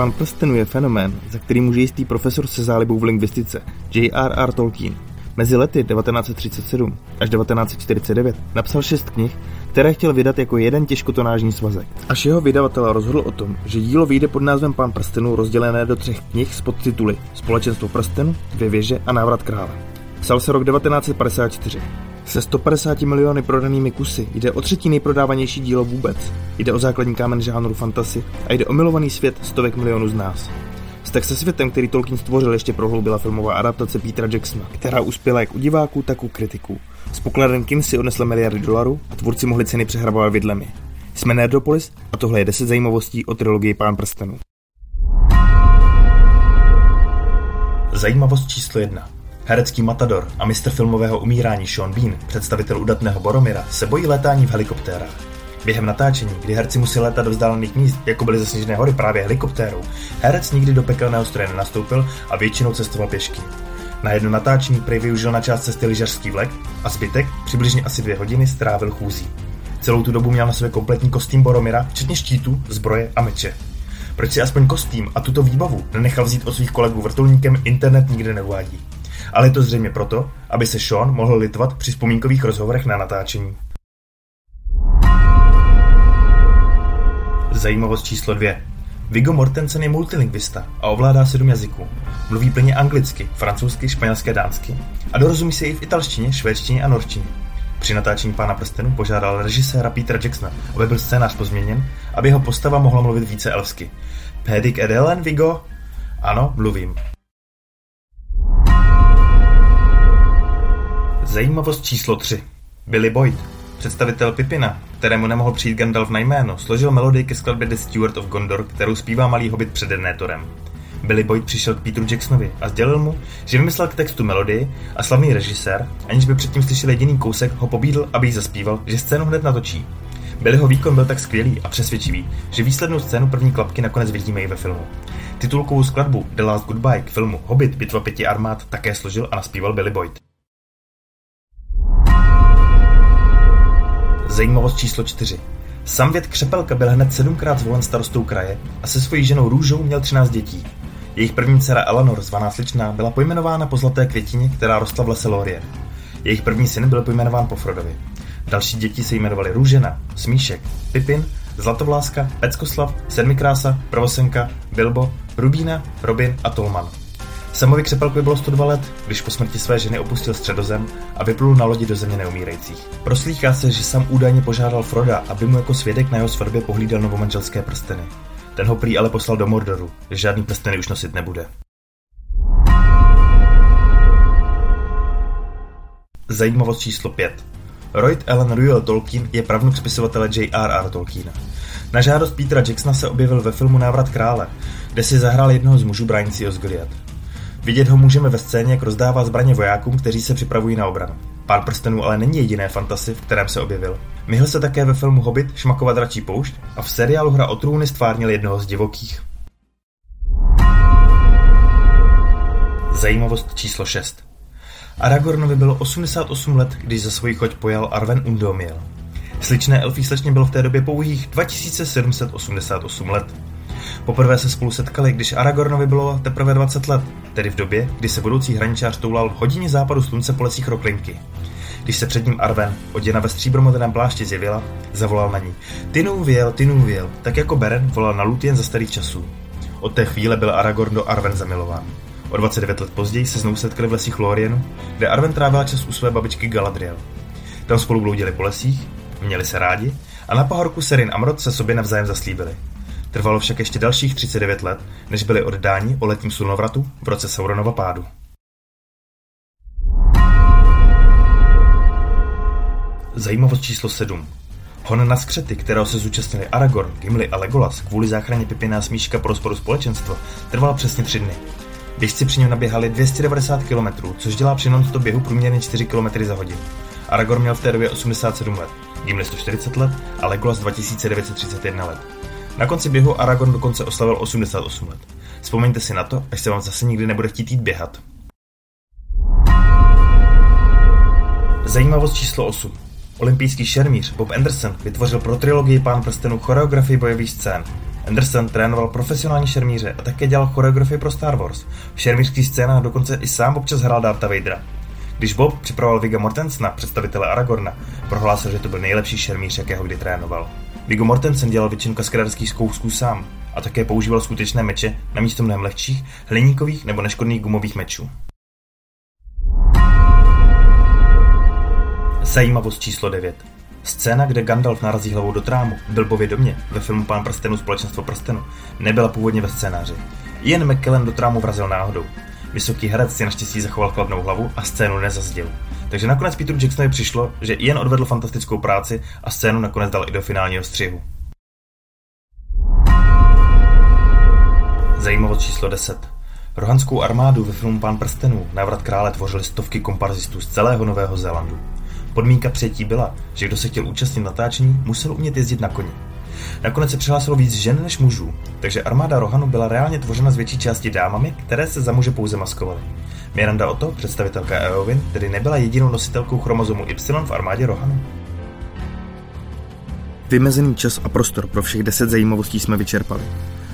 Pán prstenů je fenomén, za který může jistý profesor se zálibou v lingvistice, J.R.R. Tolkien. Mezi lety 1937 až 1949 napsal šest knih, které chtěl vydat jako jeden těžkotonážní svazek. Až jeho vydavatel rozhodl o tom, že dílo vyjde pod názvem Pán prstenů rozdělené do třech knih s podtituly Společenstvo prstenů, Dvě věže a Návrat krále. Psal se rok 1954. Se 150 miliony prodanými kusy jde o třetí nejprodávanější dílo vůbec. Jde o základní kámen žánru fantasy a jde o milovaný svět stovek milionů z nás. Vztah se světem, který Tolkien stvořil, ještě prohloubila filmová adaptace Petra Jacksona, která uspěla jak u diváků, tak u kritiků. S pokladem kin si odnesla miliardy dolarů a tvůrci mohli ceny přehrabovat vidlemi. Jsme Nerdopolis a tohle je 10 zajímavostí o trilogii Pán prstenů. Zajímavost číslo jedna. Herecký matador a mistr filmového umírání Sean Bean, představitel udatného Boromira, se bojí létání v helikoptérách. Během natáčení, kdy herci musí létat do vzdálených míst, jako byly zasněžené hory právě helikoptérou, herec nikdy do pekelného stroje nenastoupil a většinou cestoval pěšky. Na jedno natáčení prej využil na část cesty lyžařský vlek a zbytek, přibližně asi dvě hodiny, strávil chůzí. Celou tu dobu měl na sobě kompletní kostým Boromira, včetně štítu, zbroje a meče. Proč si aspoň kostým a tuto výbavu nenechal vzít od svých kolegů vrtulníkem, internet nikde neuvádí ale to zřejmě proto, aby se Sean mohl litvat při vzpomínkových rozhovorech na natáčení. Zajímavost číslo dvě. Viggo Mortensen je multilingvista a ovládá sedm jazyků. Mluví plně anglicky, francouzsky, španělsky dánsky a dorozumí se i v italštině, švédštině a norčině. Při natáčení Pána prstenů požádal režiséra Petera Jacksona, aby byl scénář pozměněn, aby jeho postava mohla mluvit více elfsky. Pédik Edelen, Vigo? Ano, mluvím. Zajímavost číslo 3. Billy Boyd, představitel Pipina, kterému nemohl přijít Gandalf na jméno, složil melodii ke skladbě The Steward of Gondor, kterou zpívá malý hobbit před Ednétorem. Billy Boyd přišel k Petru Jacksonovi a sdělil mu, že vymyslel k textu melodii a slavný režisér, aniž by předtím slyšel jediný kousek, ho pobídl, aby ji zaspíval, že scénu hned natočí. Billyho výkon byl tak skvělý a přesvědčivý, že výslednou scénu první klapky nakonec vidíme i ve filmu. Titulkovou skladbu The Last Goodbye k filmu Hobbit Bitva pěti armád také složil a naspíval Billy Boyd. Zajímavost číslo 4. Samvět Křepelka byl hned sedmkrát zvolen starostou kraje a se svojí ženou Růžou měl 13 dětí. Jejich první dcera Eleanor, zvaná Sličná, byla pojmenována po zlaté květině, která rostla v lese Lorien. Jejich první syn byl pojmenován po Frodovi. Další děti se jmenovali Růžena, Smíšek, Pipin, Zlatovláska, Peckoslav, Sedmikrása, Pravosenka, Bilbo, Rubína, Robin a Tolman. Samovi Křepelkovi bylo 102 let, když po smrti své ženy opustil středozem a vyplul na lodi do země neumírajících. Proslýchá se, že sam údajně požádal Froda, aby mu jako svědek na jeho svatbě pohlídal novomanželské prsteny. Ten ho prý ale poslal do Mordoru, že žádný prsteny už nosit nebude. Zajímavost číslo 5. Royd Allen Ruel Tolkien je pravnuk spisovatele J.R.R. Tolkiena. Na žádost Petra Jacksona se objevil ve filmu Návrat krále, kde si zahrál jednoho z mužů bránícího z. Vidět ho můžeme ve scéně, jak rozdává zbraně vojákům, kteří se připravují na obranu. Pár prstenů ale není jediné fantasy, v kterém se objevil. Myhl se také ve filmu Hobbit Šmakova dračí poušť a v seriálu Hra o trůny stvárnil jednoho z divokých. Zajímavost číslo 6. Aragornovi bylo 88 let, když za svoji choď pojal Arwen Undomiel. Sličné elfí slečně bylo v té době pouhých 2788 let. Poprvé se spolu setkali, když Aragornovi bylo teprve 20 let, tedy v době, kdy se budoucí hraničář toulal v hodině západu slunce po lesích Roklinky. Když se před ním Arven, oděna ve stříbromodrém plášti zjevila, zavolal na ní. Ty věl, ty věl, tak jako Beren volal na Lúthien za starých časů. Od té chvíle byl Aragorn do Arven zamilován. O 29 let později se znovu setkali v lesích Lorienu, kde Arven trávila čas u své babičky Galadriel. Tam spolu bloudili po lesích, měli se rádi a na pahorku Serin a Mrod se sobě navzájem zaslíbili. Trvalo však ještě dalších 39 let, než byli oddáni o letním slunovratu v roce Sauronova pádu. Zajímavost číslo 7. Hon na skřety, kterého se zúčastnili Aragorn, Gimli a Legolas kvůli záchraně Pipina a Smíška pro rozporu společenstva, trval přesně tři dny. Běžci při něm naběhali 290 km, což dělá při non běhu průměrně 4 km za hodinu. Aragorn měl v té době 87 let, Gimli 140 let a Legolas 2931 let. Na konci běhu Aragorn dokonce oslavil 88 let. Vzpomeňte si na to, až se vám zase nikdy nebude chtít jít běhat. Zajímavost číslo 8. Olympijský šermíř Bob Anderson vytvořil pro trilogii Pán prstenů choreografii bojových scén. Anderson trénoval profesionální šermíře a také dělal choreografii pro Star Wars. V šermířských scénách dokonce i sám občas hrál Darta Vadera. Když Bob připravoval Viga Mortensna, představitele Aragorna, prohlásil, že to byl nejlepší šermíř, jakého kdy trénoval. Viggo Mortensen dělal většinu kaskadérských zkoušků sám a také používal skutečné meče na místo mnohem lehčích, hliníkových nebo neškodných gumových mečů. Zajímavost číslo 9. Scéna, kde Gandalf narazí hlavou do trámu v Bilbově domě ve filmu Pán prstenu Společenstvo prstenu, nebyla původně ve scénáři. Ian McKellen do trámu vrazil náhodou. Vysoký herec si naštěstí zachoval chladnou hlavu a scénu nezazdil. Takže nakonec Peteru Jacksonovi přišlo, že Ian odvedl fantastickou práci a scénu nakonec dal i do finálního střihu. Zajímavost číslo 10. Rohanskou armádu ve filmu Pán prstenů návrat krále tvořili stovky komparzistů z celého Nového Zélandu. Podmínka přijetí byla, že kdo se chtěl účastnit natáčení, musel umět jezdit na koni. Nakonec se přihlásilo víc žen než mužů, takže armáda Rohanu byla reálně tvořena z větší části dámami, které se za muže pouze maskovaly. Miranda Otto, představitelka Eowyn, tedy nebyla jedinou nositelkou chromozomu Y v armádě Rohanu. Vymezený čas a prostor pro všech 10 zajímavostí jsme vyčerpali.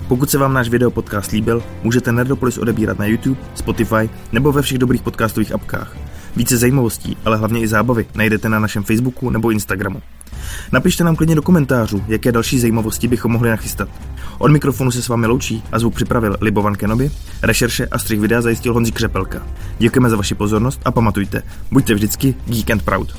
Pokud se vám náš video podcast líbil, můžete Nerdopolis odebírat na YouTube, Spotify nebo ve všech dobrých podcastových apkách. Více zajímavostí, ale hlavně i zábavy najdete na našem Facebooku nebo Instagramu. Napište nám klidně do komentářů, jaké další zajímavosti bychom mohli nachystat. Od mikrofonu se s vámi loučí a zvuk připravil Libovan Kenobi, rešerše a střih videa zajistil Honzi Křepelka. Děkujeme za vaši pozornost a pamatujte, buďte vždycky geek and proud.